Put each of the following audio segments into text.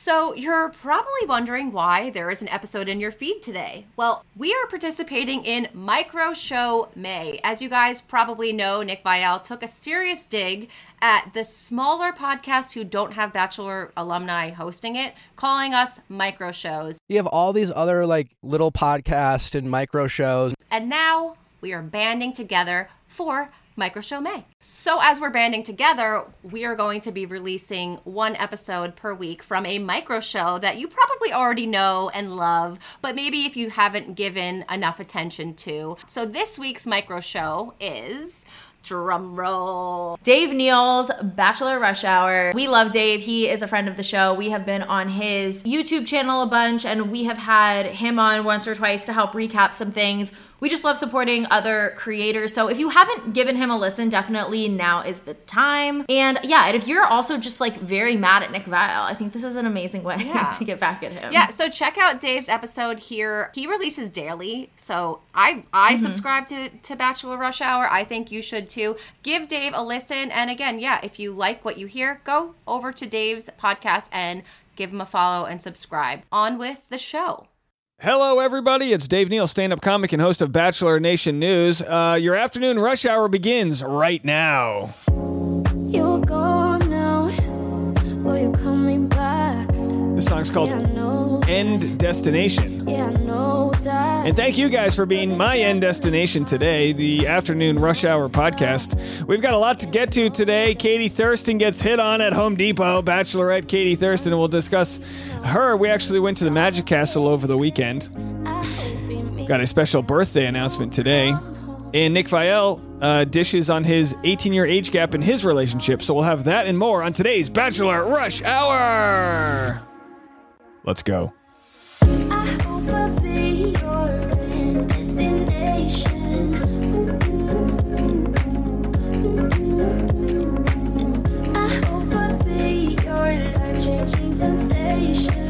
So, you're probably wondering why there is an episode in your feed today. Well, we are participating in Micro Show May. As you guys probably know, Nick Viall took a serious dig at the smaller podcasts who don't have Bachelor alumni hosting it, calling us micro shows. You have all these other like little podcasts and micro shows. And now we are banding together for Micro Show May. So, as we're banding together, we are going to be releasing one episode per week from a micro show that you probably already know and love, but maybe if you haven't given enough attention to. So, this week's micro show is drum roll. Dave Neal's Bachelor Rush Hour. We love Dave. He is a friend of the show. We have been on his YouTube channel a bunch and we have had him on once or twice to help recap some things we just love supporting other creators. So if you haven't given him a listen, definitely now is the time. And yeah, and if you're also just like very mad at Nick Viall, I think this is an amazing way yeah. to get back at him. Yeah, so check out Dave's episode here. He releases daily. So I I mm-hmm. subscribe to, to Bachelor Rush Hour. I think you should too. Give Dave a listen. And again, yeah, if you like what you hear, go over to Dave's podcast and give him a follow and subscribe. On with the show. Hello, everybody. It's Dave Neal, stand up comic and host of Bachelor Nation News. Uh, your afternoon rush hour begins right now. You're gone now. Will you call me back? This song's called yeah, End Destination. Yeah, and thank you guys for being my end destination today, the afternoon rush hour podcast. We've got a lot to get to today. Katie Thurston gets hit on at Home Depot. Bachelorette Katie Thurston. We'll discuss her. We actually went to the Magic Castle over the weekend. Got a special birthday announcement today. And Nick Viall uh, dishes on his 18 year age gap in his relationship. So we'll have that and more on today's Bachelor Rush Hour. Let's go.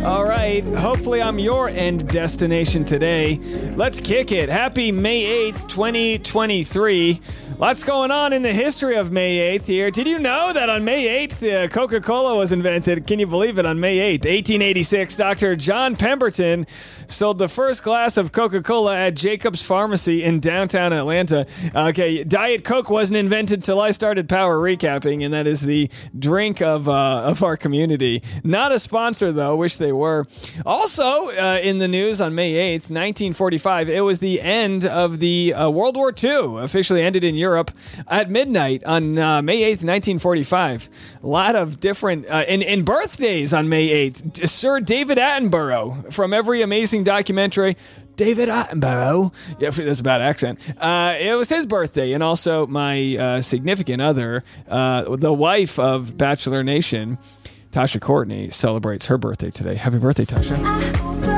All right. Hopefully, I'm your end destination today. Let's kick it. Happy May 8th, 2023. Lots going on in the history of May 8th here. Did you know that on May 8th, uh, Coca Cola was invented? Can you believe it? On May 8th, 1886, Dr. John Pemberton sold the first glass of Coca Cola at Jacob's Pharmacy in downtown Atlanta. Okay, Diet Coke wasn't invented till I started power recapping, and that is the drink of, uh, of our community. Not a sponsor, though. Wish they were. Also, uh, in the news on May 8th, 1945, it was the end of the uh, World War II, officially ended in Europe at midnight on uh, May 8th, 1945. A lot of different, uh, and birthdays on May 8th. Sir David Attenborough from every amazing documentary. David Attenborough. Yeah, that's a bad accent. Uh, it was his birthday, and also my uh, significant other, uh, the wife of Bachelor Nation, Tasha Courtney, celebrates her birthday today. Happy birthday, Tasha.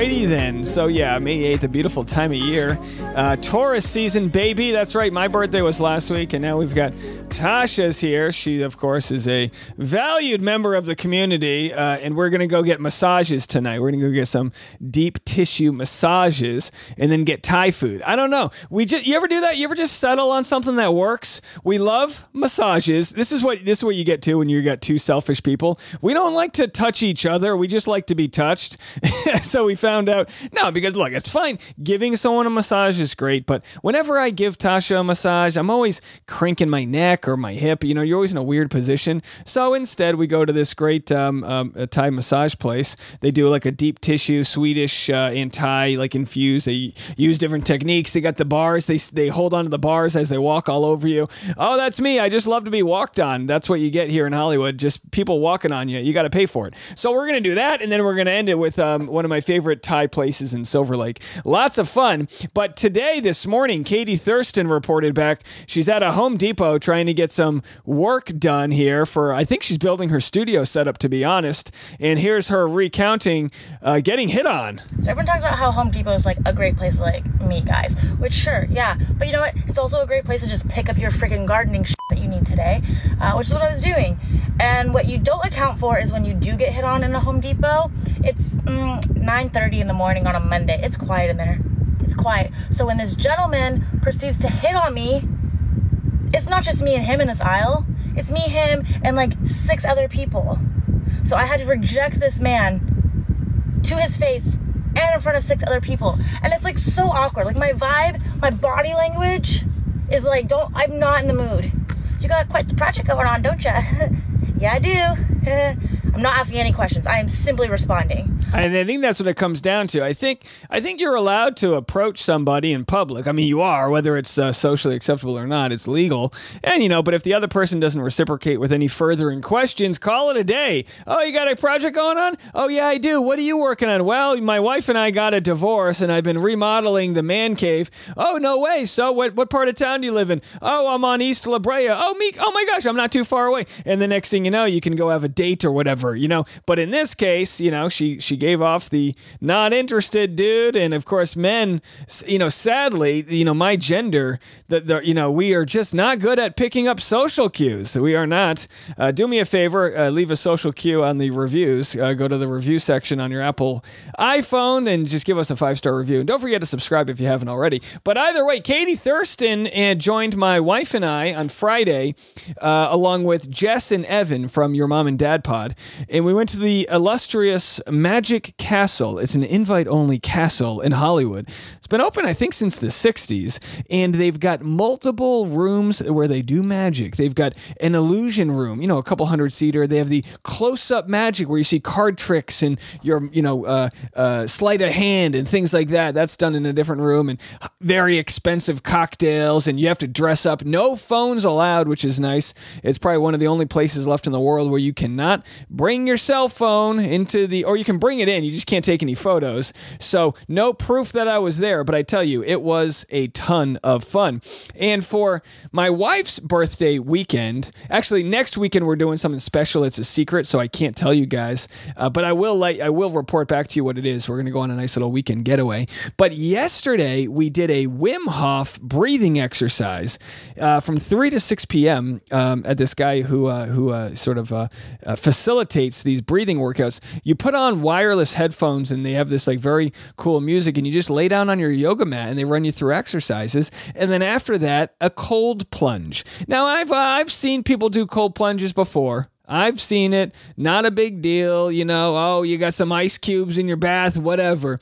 Alrighty then. So yeah, May 8th, a beautiful time of year. Uh, Taurus season, baby. That's right. My birthday was last week, and now we've got Tasha's here. She, of course, is a valued member of the community, uh, and we're gonna go get massages tonight. We're gonna go get some deep tissue massages, and then get Thai food. I don't know. We just you ever do that? You ever just settle on something that works? We love massages. This is what this is what you get to when you got two selfish people. We don't like to touch each other. We just like to be touched. so we found out no, because look, it's fine. Giving someone a massage is great, but whenever I give Tasha a massage, I'm always cranking my neck or my hip. You know, you're always in a weird position. So instead, we go to this great um, um, Thai massage place. They do like a deep tissue Swedish uh, and Thai like infused. They use different techniques. They got the bars. They they hold onto the bars as they walk all over you. Oh, that's me. I just love to be walked on. That's what you get here in Hollywood. Just people walking on you. You got to pay for it. So we're gonna do that, and then we're gonna end it with um, one of my favorite Thai places in Silver Lake. Lots of fun. But today, this morning, Katie Thurston reported back she's at a Home Depot trying to get some work done here for, I think she's building her studio setup, to be honest. And here's her recounting uh, getting hit on. So everyone talks about how Home Depot is like a great place like meet guys, which sure, yeah. But you know what? It's also a great place to just pick up your freaking gardening shit that you need today, uh, which is what I was doing. And what you don't account for is when you do get hit on in a Home Depot, it's mm, 9.30 in the morning on a Monday. It's quiet in there. It's quiet. So when this gentleman proceeds to hit on me, it's not just me and him in this aisle. It's me, him, and like six other people. So I had to reject this man to his face and in front of six other people. And it's like so awkward. Like my vibe, my body language is like, don't, I'm not in the mood. You got quite the project going on, don't you? yeah, I do. I'm not asking any questions. I am simply responding. And I think that's what it comes down to. I think I think you're allowed to approach somebody in public. I mean, you are, whether it's uh, socially acceptable or not. It's legal, and you know. But if the other person doesn't reciprocate with any furthering questions, call it a day. Oh, you got a project going on? Oh, yeah, I do. What are you working on? Well, my wife and I got a divorce, and I've been remodeling the man cave. Oh, no way. So, what what part of town do you live in? Oh, I'm on East La Brea. Oh, me. Oh my gosh, I'm not too far away. And the next thing you know, you can go have a date or whatever, you know. But in this case, you know, she she gave off the not interested dude, and of course, men, you know, sadly, you know, my gender, that the you know, we are just not good at picking up social cues. We are not. Uh, do me a favor, uh, leave a social cue on the reviews. Uh, go to the review section on your Apple iPhone and just give us a five star review. And don't forget to subscribe if you haven't already. But either way, Katie Thurston and joined my wife and I on Friday, uh, along with Jess and Evan from Your Mom and Dad Pod, and we went to the illustrious Magic Castle. It's an invite only castle in Hollywood. Been open, I think, since the 60s, and they've got multiple rooms where they do magic. They've got an illusion room, you know, a couple hundred seater. They have the close up magic where you see card tricks and your, you know, uh, uh, sleight of hand and things like that. That's done in a different room, and very expensive cocktails, and you have to dress up. No phones allowed, which is nice. It's probably one of the only places left in the world where you cannot bring your cell phone into the, or you can bring it in, you just can't take any photos. So, no proof that I was there, but I tell you, it was a ton of fun. And for my wife's birthday weekend, actually, next weekend we're doing something special. It's a secret, so I can't tell you guys, uh, but I will let, I will report back to you what it is. We're going to go on a nice little weekend getaway. But yesterday we did a Wim Hof breathing exercise uh, from 3 to 6 p.m. Um, at this guy who, uh, who uh, sort of uh, uh, facilitates these breathing workouts. You put on wireless headphones and they have this like very cool music, and you just lay down on your yoga mat and they run you through exercises. And then after that, a cold plunge. Now I've uh, I've seen people do cold plunges before. I've seen it. Not a big deal, you know. Oh, you got some ice cubes in your bath, whatever.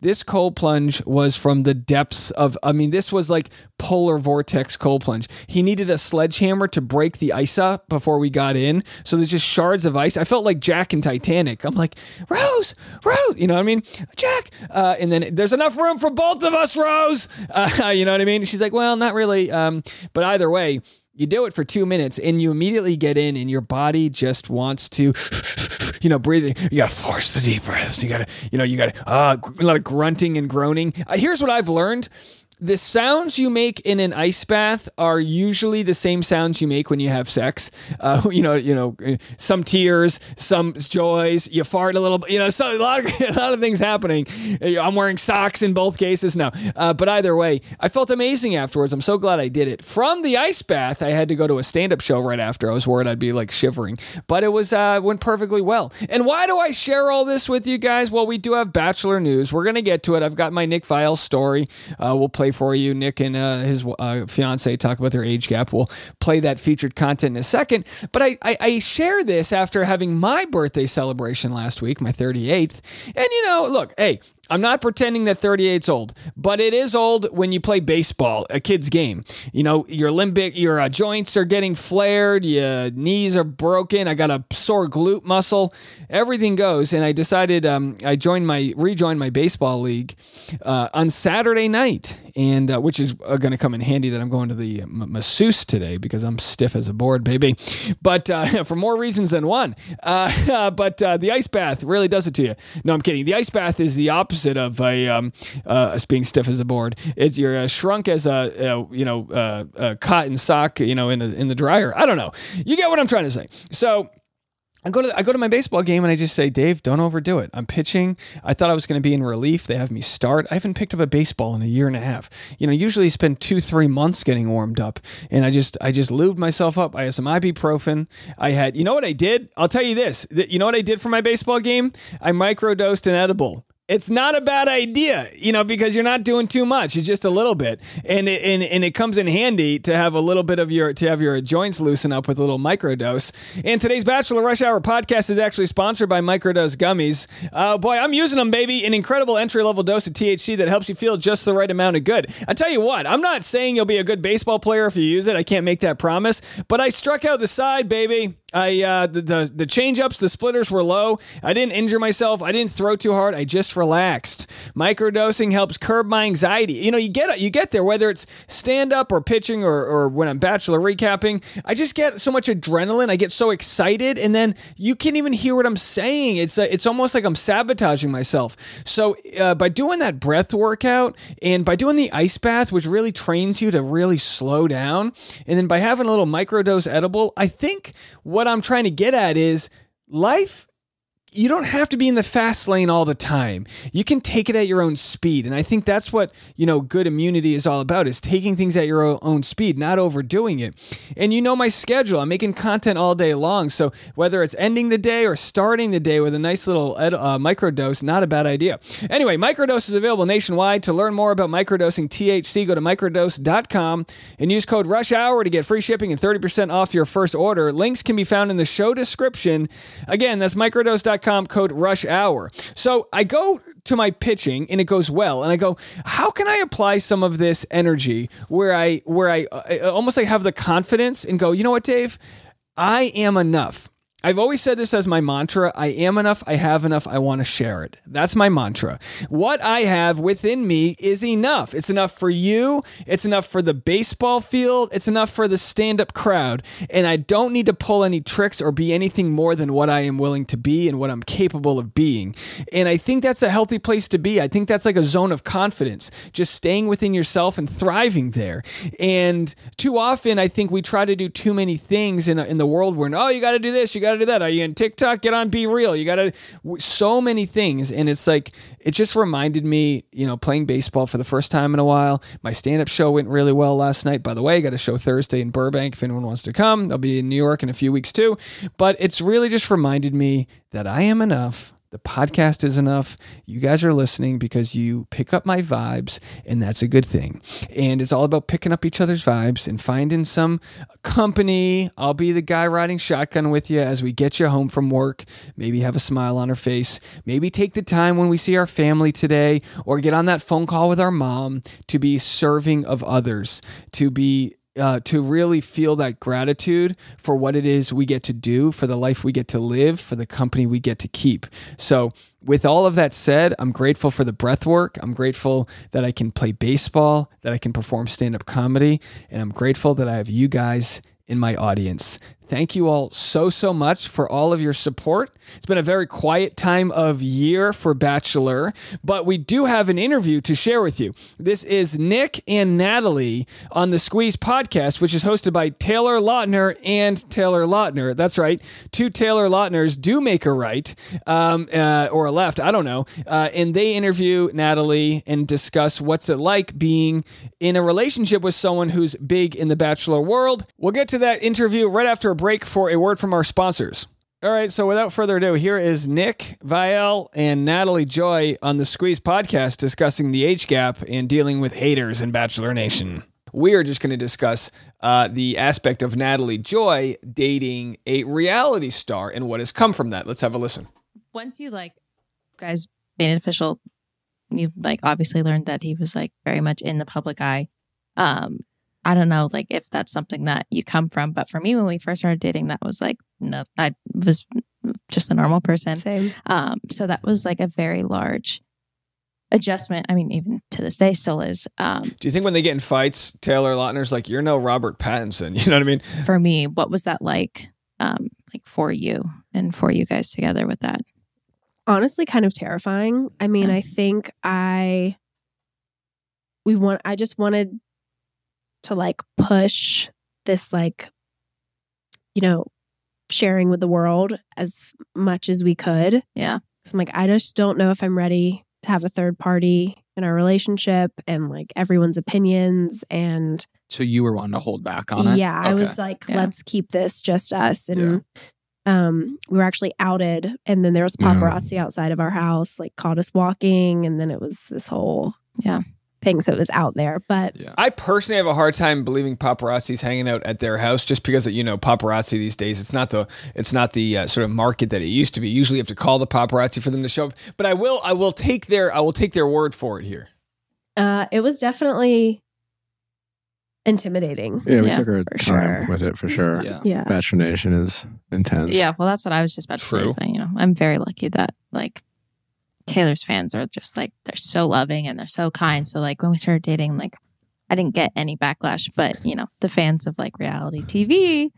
This cold plunge was from the depths of, I mean, this was like polar vortex cold plunge. He needed a sledgehammer to break the ice up before we got in. So there's just shards of ice. I felt like Jack in Titanic. I'm like, Rose, Rose, you know what I mean? Jack. Uh, and then there's enough room for both of us, Rose. Uh, you know what I mean? She's like, well, not really. Um, but either way, you do it for two minutes and you immediately get in and your body just wants to you know breathing you gotta force the deep breaths. You gotta you know you gotta uh, a lot of grunting and groaning. Uh, here's what i've learned the sounds you make in an ice bath are usually the same sounds you make when you have sex. Uh, you know, you know, some tears, some joys. You fart a little, bit, you know, so a lot of a lot of things happening. I'm wearing socks in both cases now, uh, but either way, I felt amazing afterwards. I'm so glad I did it. From the ice bath, I had to go to a stand-up show right after. I was worried I'd be like shivering, but it was uh, went perfectly well. And why do I share all this with you guys? Well, we do have Bachelor news. We're gonna get to it. I've got my Nick Viall's story. Uh, we'll play for you. Nick and uh, his uh, fiance talk about their age gap. We'll play that featured content in a second. But I, I, I share this after having my birthday celebration last week, my 38th. And, you know, look, hey, I'm not pretending that 38's old, but it is old when you play baseball, a kid's game. You know, your limbic, your uh, joints are getting flared, your knees are broken. I got a sore glute muscle. Everything goes, and I decided um, I joined my rejoined my baseball league uh, on Saturday night, and uh, which is uh, going to come in handy that I'm going to the m- masseuse today because I'm stiff as a board, baby. But uh, for more reasons than one. Uh, but the ice bath really does it to you. No, I'm kidding. The ice bath is the opposite opposite of a um, uh, being stiff as a board. It's you're uh, shrunk as a, a you know a cotton sock, you know, in the in the dryer. I don't know. You get what I'm trying to say. So. I go to I go to my baseball game and I just say, Dave, don't overdo it. I'm pitching. I thought I was going to be in relief. They have me start. I haven't picked up a baseball in a year and a half. You know, usually spend two three months getting warmed up, and I just I just lubed myself up. I had some ibuprofen. I had you know what I did? I'll tell you this. You know what I did for my baseball game? I microdosed an edible it's not a bad idea, you know, because you're not doing too much. It's just a little bit, and it, and and it comes in handy to have a little bit of your to have your joints loosen up with a little microdose. And today's Bachelor Rush Hour podcast is actually sponsored by Microdose gummies. Uh, boy, I'm using them, baby. An incredible entry level dose of THC that helps you feel just the right amount of good. I tell you what, I'm not saying you'll be a good baseball player if you use it. I can't make that promise, but I struck out the side, baby. I uh, the, the the change ups, the splitters were low. I didn't injure myself. I didn't throw too hard. I just relaxed. Microdosing helps curb my anxiety. You know, you get you get there whether it's stand up or pitching or or when I'm bachelor recapping. I just get so much adrenaline. I get so excited, and then you can't even hear what I'm saying. It's uh, it's almost like I'm sabotaging myself. So uh, by doing that breath workout and by doing the ice bath, which really trains you to really slow down, and then by having a little microdose edible, I think what I'm trying to get at is life you don't have to be in the fast lane all the time. You can take it at your own speed. And I think that's what, you know, good immunity is all about is taking things at your own speed, not overdoing it. And you know my schedule. I'm making content all day long. So whether it's ending the day or starting the day with a nice little ed- uh, microdose, not a bad idea. Anyway, microdose is available nationwide. To learn more about microdosing THC, go to microdose.com and use code rush hour to get free shipping and 30% off your first order. Links can be found in the show description. Again, that's microdose.com code rush hour. So I go to my pitching and it goes well and I go how can I apply some of this energy where I where I uh, almost like have the confidence and go you know what Dave I am enough I've always said this as my mantra I am enough, I have enough, I want to share it. That's my mantra. What I have within me is enough. It's enough for you, it's enough for the baseball field, it's enough for the stand up crowd. And I don't need to pull any tricks or be anything more than what I am willing to be and what I'm capable of being. And I think that's a healthy place to be. I think that's like a zone of confidence, just staying within yourself and thriving there. And too often, I think we try to do too many things in, in the world where, oh, you got to do this, you got to do that. Are you in TikTok? Get on Be Real. You got to so many things, and it's like it just reminded me, you know, playing baseball for the first time in a while. My stand-up show went really well last night. By the way, I got a show Thursday in Burbank. If anyone wants to come, I'll be in New York in a few weeks too. But it's really just reminded me that I am enough. The podcast is enough. You guys are listening because you pick up my vibes, and that's a good thing. And it's all about picking up each other's vibes and finding some company. I'll be the guy riding shotgun with you as we get you home from work. Maybe have a smile on our face. Maybe take the time when we see our family today or get on that phone call with our mom to be serving of others, to be uh, to really feel that gratitude for what it is we get to do, for the life we get to live, for the company we get to keep. So, with all of that said, I'm grateful for the breath work. I'm grateful that I can play baseball, that I can perform stand up comedy, and I'm grateful that I have you guys in my audience. Thank you all so, so much for all of your support. It's been a very quiet time of year for Bachelor, but we do have an interview to share with you. This is Nick and Natalie on the Squeeze podcast, which is hosted by Taylor Lautner and Taylor Lautner. That's right. Two Taylor Lautners do make a right um, uh, or a left. I don't know. Uh, and they interview Natalie and discuss what's it like being in a relationship with someone who's big in the Bachelor world. We'll get to that interview right after break for a word from our sponsors. All right, so without further ado, here is Nick Viall and Natalie Joy on the Squeeze podcast discussing the age gap and dealing with haters in Bachelor Nation. We are just going to discuss uh, the aspect of Natalie Joy dating a reality star and what has come from that. Let's have a listen. Once you like guys made it official, you like obviously learned that he was like very much in the public eye. Um, I don't know, like if that's something that you come from, but for me, when we first started dating, that was like no, I was just a normal person. Same. Um, so that was like a very large adjustment. I mean, even to this day, still is. Um, Do you think when they get in fights, Taylor Lautner's like, "You're no Robert Pattinson"? You know what I mean? for me, what was that like? Um, like for you and for you guys together with that? Honestly, kind of terrifying. I mean, Yeah. I think I we want I just wanted to like push this like you know sharing with the world as much as we could. Yeah. So I'm like, I just don't know if I'm ready to have a third party in our relationship and like everyone's opinions and So you were wanting to hold back on it? yeah, I was like, Yeah. let's keep this just us. And um, we were actually outed, and then there was Yeah. paparazzi outside of our house, like caught us walking, and then it was this whole Yeah. Thing. So it was out there, but Yeah. I personally have a hard time believing paparazzi's hanging out at their house just because you know paparazzi these days. It's not the it's not the uh, sort of market that it used to be. Usually, you have to call the paparazzi for them to show up. But I will I will take their I will take their word for it here. uh, it was definitely intimidating. Yeah, we Yeah, took our time sure. with it for sure. Yeah. Yeah. Bachelor Nation is intense. Yeah, well, that's what I was just about to say. So, you know, I'm very lucky that like Taylor's fans are just like they're so loving and they're so kind. So, like when we started dating, like I didn't get any backlash, but you know, the fans of like reality TV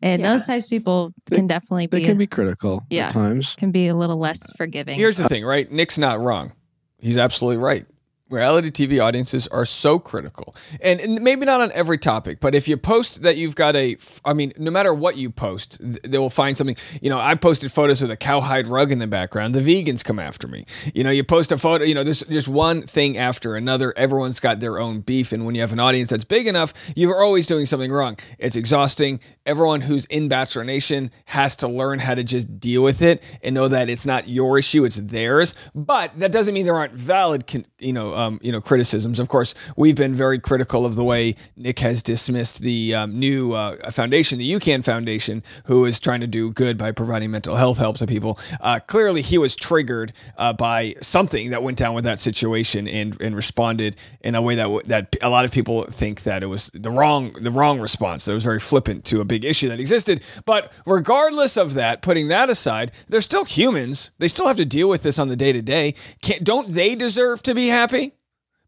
and Yeah. those types of people They- can definitely They be can be critical Yeah. at times. can be a little less forgiving. Here's the uh, thing, right? Nick's not wrong. He's absolutely right. Reality TV audiences are so critical. And, and maybe not on every topic, but if you post that you've got a, I mean, no matter what you post, they will find something. You know, I posted photos with a cowhide rug in the background. The vegans come after me. You know, you post a photo, you know, there's just one thing after another. Everyone's got their own beef. And when you have an audience that's big enough, you're always doing something wrong. It's exhausting. Everyone who's in Bachelor Nation has to learn how to just deal with it and know that it's not your issue, it's theirs. But that doesn't mean there aren't valid, you know, uh, um, you know, criticisms. Of course, we've been very critical of the way Nick has dismissed the um, new uh, foundation, the UCAN Foundation, who is trying to do good by providing mental health help to people. Uh, clearly, he was triggered uh, by something that went down with that situation and and responded in a way that w- that a lot of people think that it was the wrong the wrong response. That was very flippant to a big issue that existed. But regardless of that, putting that aside, they're still humans. They still have to deal with this on the day to day. Don't they deserve to be happy?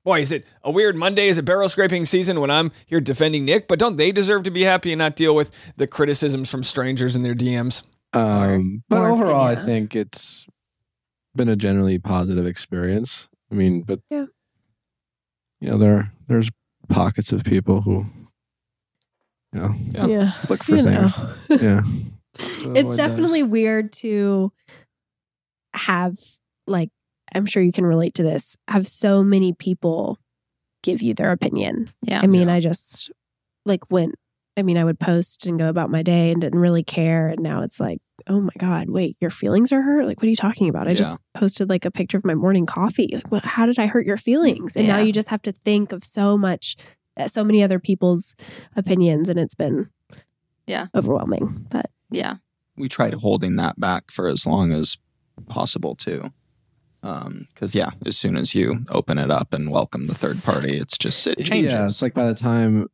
Boy, is it a weird Monday? Is it barrel scraping season when I'm here defending Nick? But don't they deserve to be happy and not deal with the criticisms from strangers in their DMs? Um, but Or- overall, I think it's been a generally positive experience. I mean, but Yeah. you know, there there's pockets of people who, you know, Yeah. Yeah. look for You things. Yeah, it's definitely weird to have like I'm sure you can relate to this. Have so many people give you their opinion. Yeah. I mean, Yeah. I just like went I mean, I would post and go about my day and didn't really care and now it's like, "Oh my god, wait, your feelings are hurt? Like what are you talking about? I just posted like a picture of my morning coffee. Like what, how did I hurt your feelings?" And now you just have to think of so much uh, so many other people's opinions and it's been Yeah. overwhelming. But yeah. we tried holding that back for as long as possible too. Um, because yeah, as soon as you open it up and welcome the third party, it's just it changes. Yeah, it's like by the time,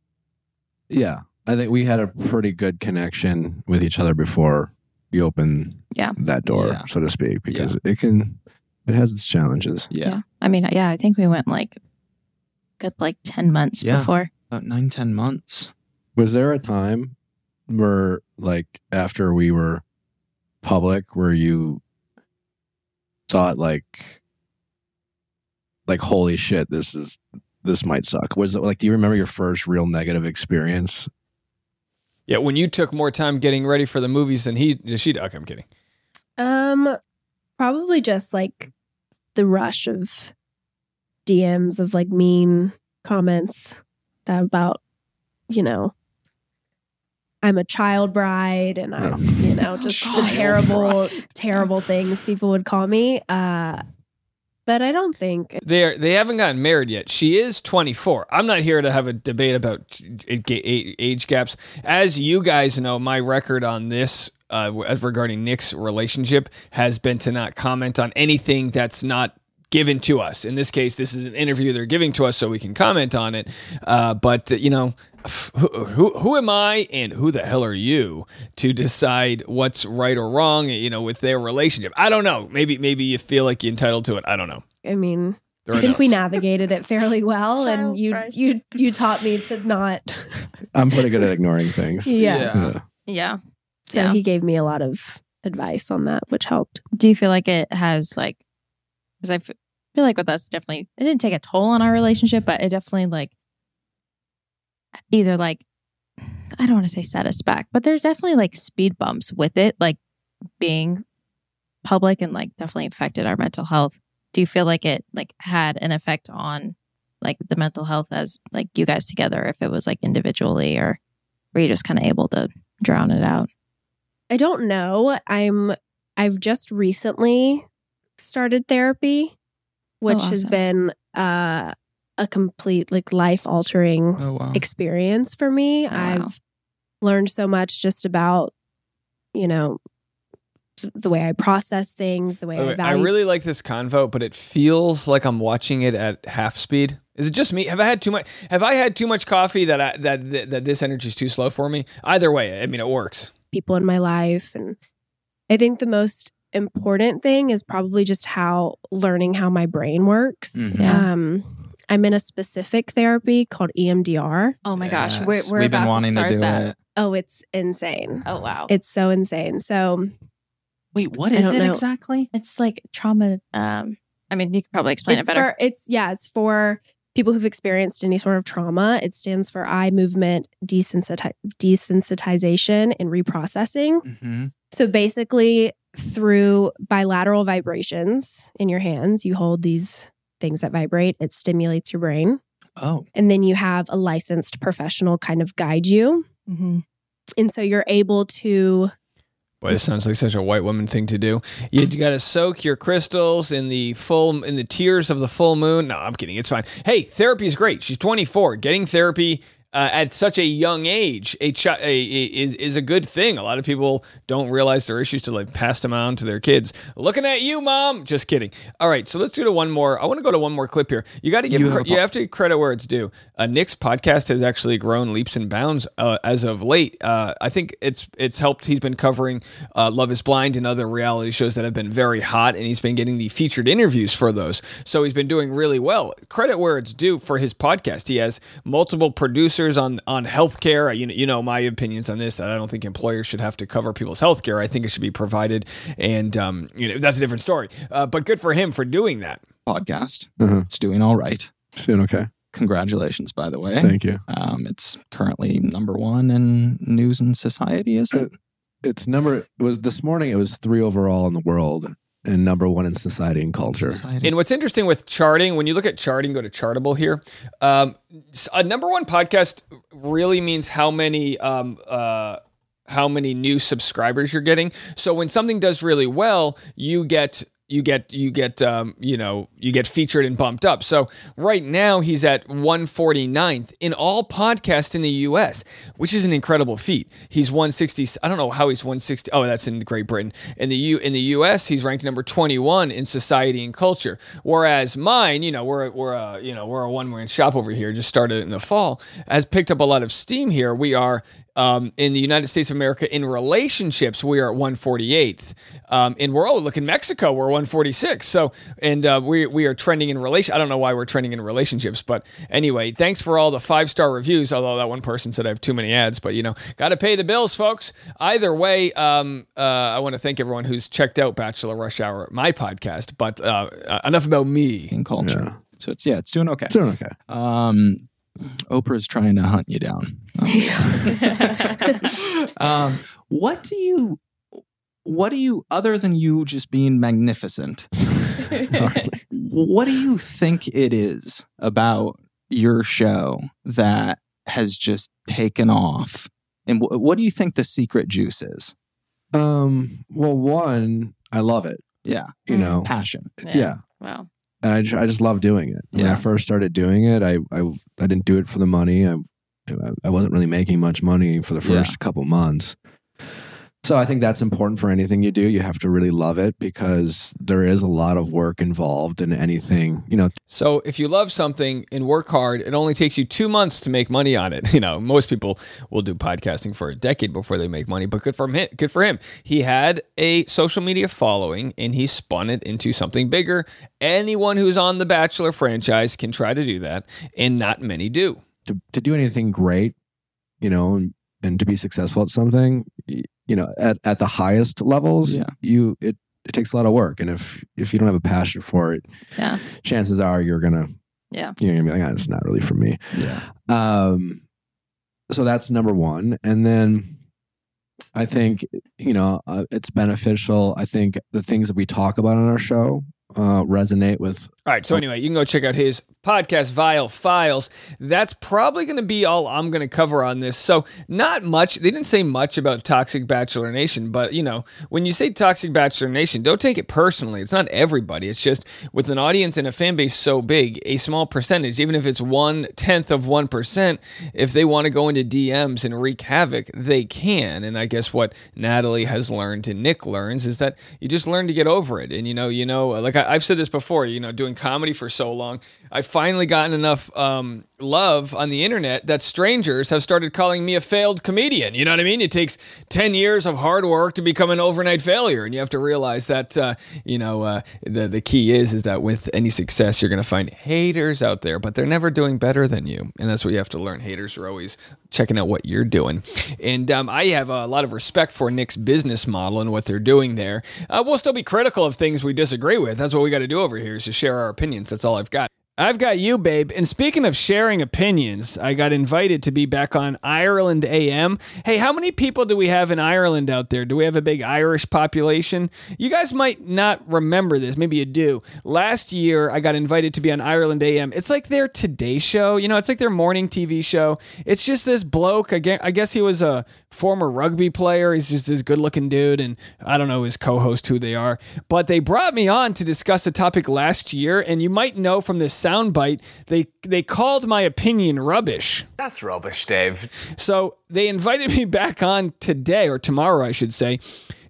yeah, I think we had a pretty good connection with each other before you open Yeah. that door, Yeah. so to speak, because it can, it has its challenges. yeah, I mean, yeah, I think we went like good like 10 months Yeah. before. about nine ten months. Was there a time where, like, after we were public, where you thought, like, like, holy shit, this is this might suck? Was it like, do you remember your first real negative experience? Yeah, when you took more time getting ready for the movies than he she. Okay, I'm kidding. Um, probably just like the rush of DMs of like mean comments that about, you know, I'm a child bride and I'm, Oh. you know, just the terrible, terrible things people would call me. Uh, but I don't think They are, they haven't gotten married yet. She is 24. I'm not here to have a debate about age age gaps. As you guys know, my record on this uh, as regarding Nick's relationship has been to not comment on anything that's not given to us. In this case, this is an interview they're giving to us so we can comment on it. Uh, but uh, you know, who, who who am I and who the hell are you to decide what's right or wrong? You know, with their relationship. I don't know. Maybe maybe you feel like you're entitled to it. I don't know. I mean, I are think we navigated it fairly well, and you bride. you you taught me to not. I'm pretty good at ignoring things. Yeah. Yeah. Yeah. So Yeah. he gave me a lot of advice on that, which helped. Do you feel like it has like, because I feel like with us, definitely, it didn't take a toll on our relationship, but it definitely like either like, I don't want to say set us back, but there's definitely like speed bumps with it, like being public and like definitely affected our mental health. Do you feel like it like had an effect on like the mental health as like you guys together, if it was like individually or were you just kind of able to drown it out? I don't know. I'm I've just recently started therapy, which has awesome. been uh, a complete like life altering Oh wow. experience for me. Oh. I've learned so much just about, you know, the way I process things, the way By the I way, I really like this convo, but it feels like I'm watching it at half speed. Is it just me? Have I had too much? Have I had too much coffee that I, that, that that this energy is too slow for me? Either way, I mean, it works. people in my life. And I think the most important thing is probably just how learning how my brain works. Mhm. Yeah. Um, I'm in a specific therapy called EMDR. Oh my gosh, Yes, we're, we're We've about been wanting to to, start do that. it. Oh, it's insane. Oh wow, It's so insane. So Wait, what I is don't it know. exactly? it's like trauma. Um, I mean, you could probably explain it's it better. for it's yeah, it's for people who've experienced any sort of trauma. It stands for eye movement desensiti- desensitization and reprocessing. Mm-hmm. So basically, through bilateral vibrations in your hands, you hold these things that vibrate. It stimulates your brain. Oh, And then you have a licensed professional kind of guide you. hmm And so you're able to, Boy, this sounds like such a white woman thing to do. You, you got to soak your crystals in the full in the tears of the full moon. No, I'm kidding. It's fine. Hey, therapy is great. She's 24. Getting therapy uh, at such a young age a chi- a, a, is is a good thing. A lot of people don't realize their issues till they pass them on to their kids. Looking at you, mom. Just kidding. All right, so let's do to one more. I want to go to one more clip here. You got to give You cre- have you have to give credit where it's due. Uh, Nick's podcast has actually grown leaps and bounds uh, as of late. Uh, I think it's it's helped. He's been covering uh, Love Is Blind and other reality shows that have been very hot, and he's been getting the featured interviews for those. So he's been doing really well. Credit where it's due for his podcast. He has multiple producers on on healthcare. You know, you know my opinions on this. That I don't think employers should have to cover people's healthcare. I think it should be provided, and um, you know that's a different story. Uh, but good for him for doing that. podcast. Mhm. It's doing all right. Doing okay. Congratulations, by the way. Thank you. Um, it's currently number one in news and society, is it? It's number it was this morning. It was three overall in the world and number one in society and culture. Society. And what's interesting with charting, when you look at charting, go to Chartable here. Um, s- a number one podcast really means how many um, uh, how many new subscribers you're getting. So when something does really well, you get you get you get um, you know you get featured and bumped up. So right now he's at 149th in all podcasts in the U.S., which is an incredible feat. He's 160. I don't know how he's 160. Oh, that's in Great Britain. In the U in the U.S., he's ranked number 21 in society and culture. Whereas mine, you know, we're we're a you know we're a one man shop over here. Just started in the fall, has picked up a lot of steam here. We are um, in the United States of America in relationships, we are at 148th. Um, and we're oh look in Mexico, we're 146. So and uh, we we are trending in relation. I don't know why we're trending in relationships, but anyway, thanks for all the five star reviews. Although that one person said I have too many ads, but you know, got to pay the bills, folks. Either way, um, uh, I want to thank everyone who's checked out Bachelor Rush Hour, my podcast. But uh, uh, enough about me. and culture. Yeah. So it's yeah, it's doing okay. It's doing okay. Um, Oprah's trying to hunt you down. um, what do you, what do you, other than you just being magnificent, what do you think it is about your show that has just taken off? And wh- what do you think the secret juice is? Um. Well, one, I love it. Yeah, You know. passion. Yeah. Wow. And I just, I just love doing it. When Yeah. I first started doing it, I, I I didn't do it for the money. I I wasn't really making much money for the Yeah. first couple months. So I think that's important for anything you do. You have to really love it because there is a lot of work involved in anything. You know, So if you love something and work hard, it only takes you two months to make money on it. You know, most people will do podcasting for a decade before they make money, but good for him. Good for him. He had a social media following and he spun it into something bigger. Anyone who's on the Bachelor franchise can try to do that, and not many do. to to do anything great, you know, and, and to be successful at something, you know, at, at the highest levels, Yeah. you it it takes a lot of work, and if if you don't have a passion for it, Yeah. chances are you're gonna Yeah. you're gonna be like, ah, it's not really for me. Yeah. Um, so that's number one, and then I think you know uh, it's beneficial. I think the things that we talk about on our show uh, resonate with All right. So oh. anyway, you can go check out his podcast, Viall Files. That's probably going to be all I'm going to cover on this. So not much. They didn't say much about Toxic Bachelor Nation, but you know, when you say Toxic Bachelor Nation, don't take it personally. It's not everybody. It's just with an audience and a fan base so big, a small percentage, even if it's one tenth of one percent, if they want to go into DMs and wreak havoc, they can. And I guess what Natalie has learned and Nick learns is that you just learn to get over it. And you know, you know, like I, I've said this before. You know, doing comedy for so long, I've finally gotten enough um, love on the internet that strangers have started calling me a failed comedian. You know what I mean? It takes 10 years of hard work to become an overnight failure. And you have to realize that, uh, you know, uh, the, the key is, is that with any success, you're going to find haters out there, but they're never doing better than you. And that's what you have to learn. Haters are always checking out what you're doing. And um, I have a lot of respect for Nick's business model and what they're doing there. Uh, we'll still be critical of things we disagree with. That's what we got to do over here is to share our opinions. That's all I've got. I've got you, babe. And speaking of sharing opinions, I got invited to be back on Ireland AM. Hey, how many people do we have in Ireland out there? Do we have a big Irish population? You guys might not remember this. Maybe you do. Last year, I got invited to be on Ireland AM. It's like their Today Show. You know, it's like their morning TV show. It's just this bloke. Again, I guess he was a former rugby player. He's just this good looking dude. And I don't know his co host who they are. But they brought me on to discuss a topic last year. And you might know from this soundbite, they they called my opinion rubbish. That's rubbish, Dave. So they invited me back on today or tomorrow, I should say,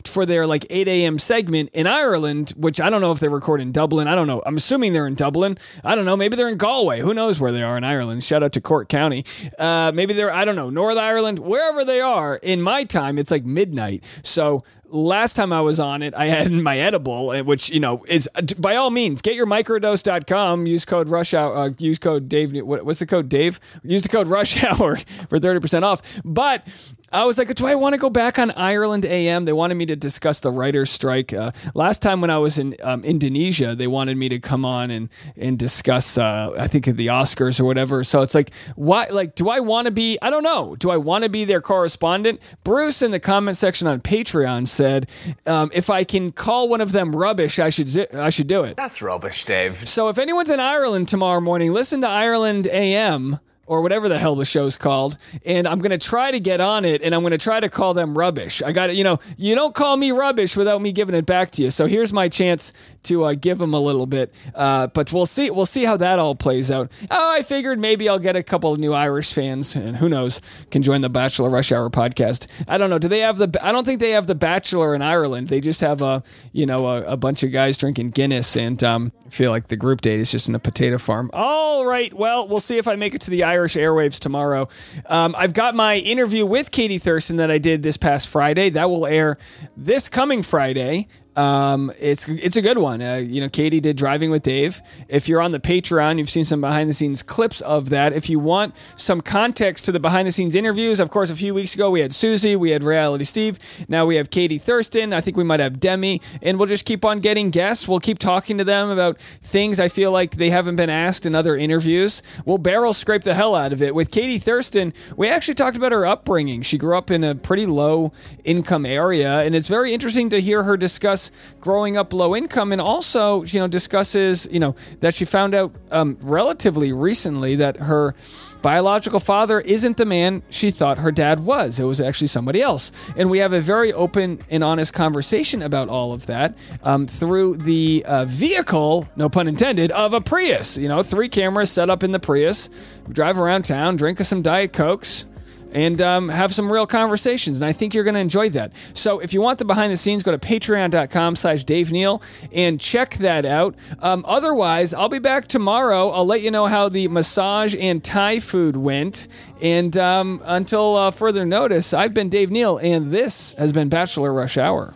for their like 8 a.m. segment in Ireland, which I don't know if they record in Dublin. I don't know. I'm assuming they're in Dublin. I don't know. Maybe they're in Galway. Who knows where they are in Ireland? Shout out to Cork County. Uh, maybe they're, I don't know, North Ireland, wherever they are. In my time, it's like midnight. So last time I was on it, I had my edible, uh, which, you know, is by all means, get your microdose.com, use code rush hour, uh, use code Dave. What, what's the code, Dave? Use the code rush hour for 30% off. But I was like, do I want to go back on Ireland AM? They wanted me to discuss the writer's strike. Uh, last time when I was in um, Indonesia, they wanted me to come on and and discuss, uh, I think, the Oscars or whatever. So it's like, why? Like, do I want to be? I don't know. Do I want to be their correspondent? Bruce in the comment section on Patreon said, um, if I can call one of them rubbish, I should zi- I should do it. That's rubbish, Dave. So if anyone's in Ireland tomorrow morning, listen to Ireland AM or whatever the hell the show's called. And I'm going to try to get on it and I'm going to try to call them rubbish. I got it. You know, you don't call me rubbish without me giving it back to you. So here's my chance to uh, give them a little bit. Uh, but we'll see. We'll see how that all plays out. Oh, I figured maybe I'll get a couple of new Irish fans and who knows, can join the Bachelor Rush Hour podcast. I don't know. Do they have the, I don't think they have the Bachelor in Ireland. They just have a, you know, a, a bunch of guys drinking Guinness and um, feel like the group date is just in a potato farm. All right. Well, we'll see if I make it to the Irish airwaves tomorrow. Um, I've got my interview with Katie Thurston that I did this past Friday. That will air this coming Friday. Um, it's it's a good one. Uh, you know, Katie did driving with Dave. If you're on the Patreon, you've seen some behind the scenes clips of that. If you want some context to the behind the scenes interviews, of course, a few weeks ago we had Susie, we had Reality Steve. Now we have Katie Thurston. I think we might have Demi, and we'll just keep on getting guests. We'll keep talking to them about things I feel like they haven't been asked in other interviews. We'll barrel scrape the hell out of it. With Katie Thurston, we actually talked about her upbringing. She grew up in a pretty low income area, and it's very interesting to hear her discuss growing up low income and also you know discusses you know that she found out um, relatively recently that her biological father isn't the man she thought her dad was. It was actually somebody else. And we have a very open and honest conversation about all of that um, through the uh, vehicle no pun intended of a prius. You know three cameras set up in the prius. Drive around town drink some diet cokes and um, have some real conversations. And I think you're going to enjoy that. So if you want the behind the scenes, go to patreon.com slash Dave Neal and check that out. Um, otherwise, I'll be back tomorrow. I'll let you know how the massage and Thai food went. And um, until uh, further notice, I've been Dave Neal, and this has been Bachelor Rush Hour.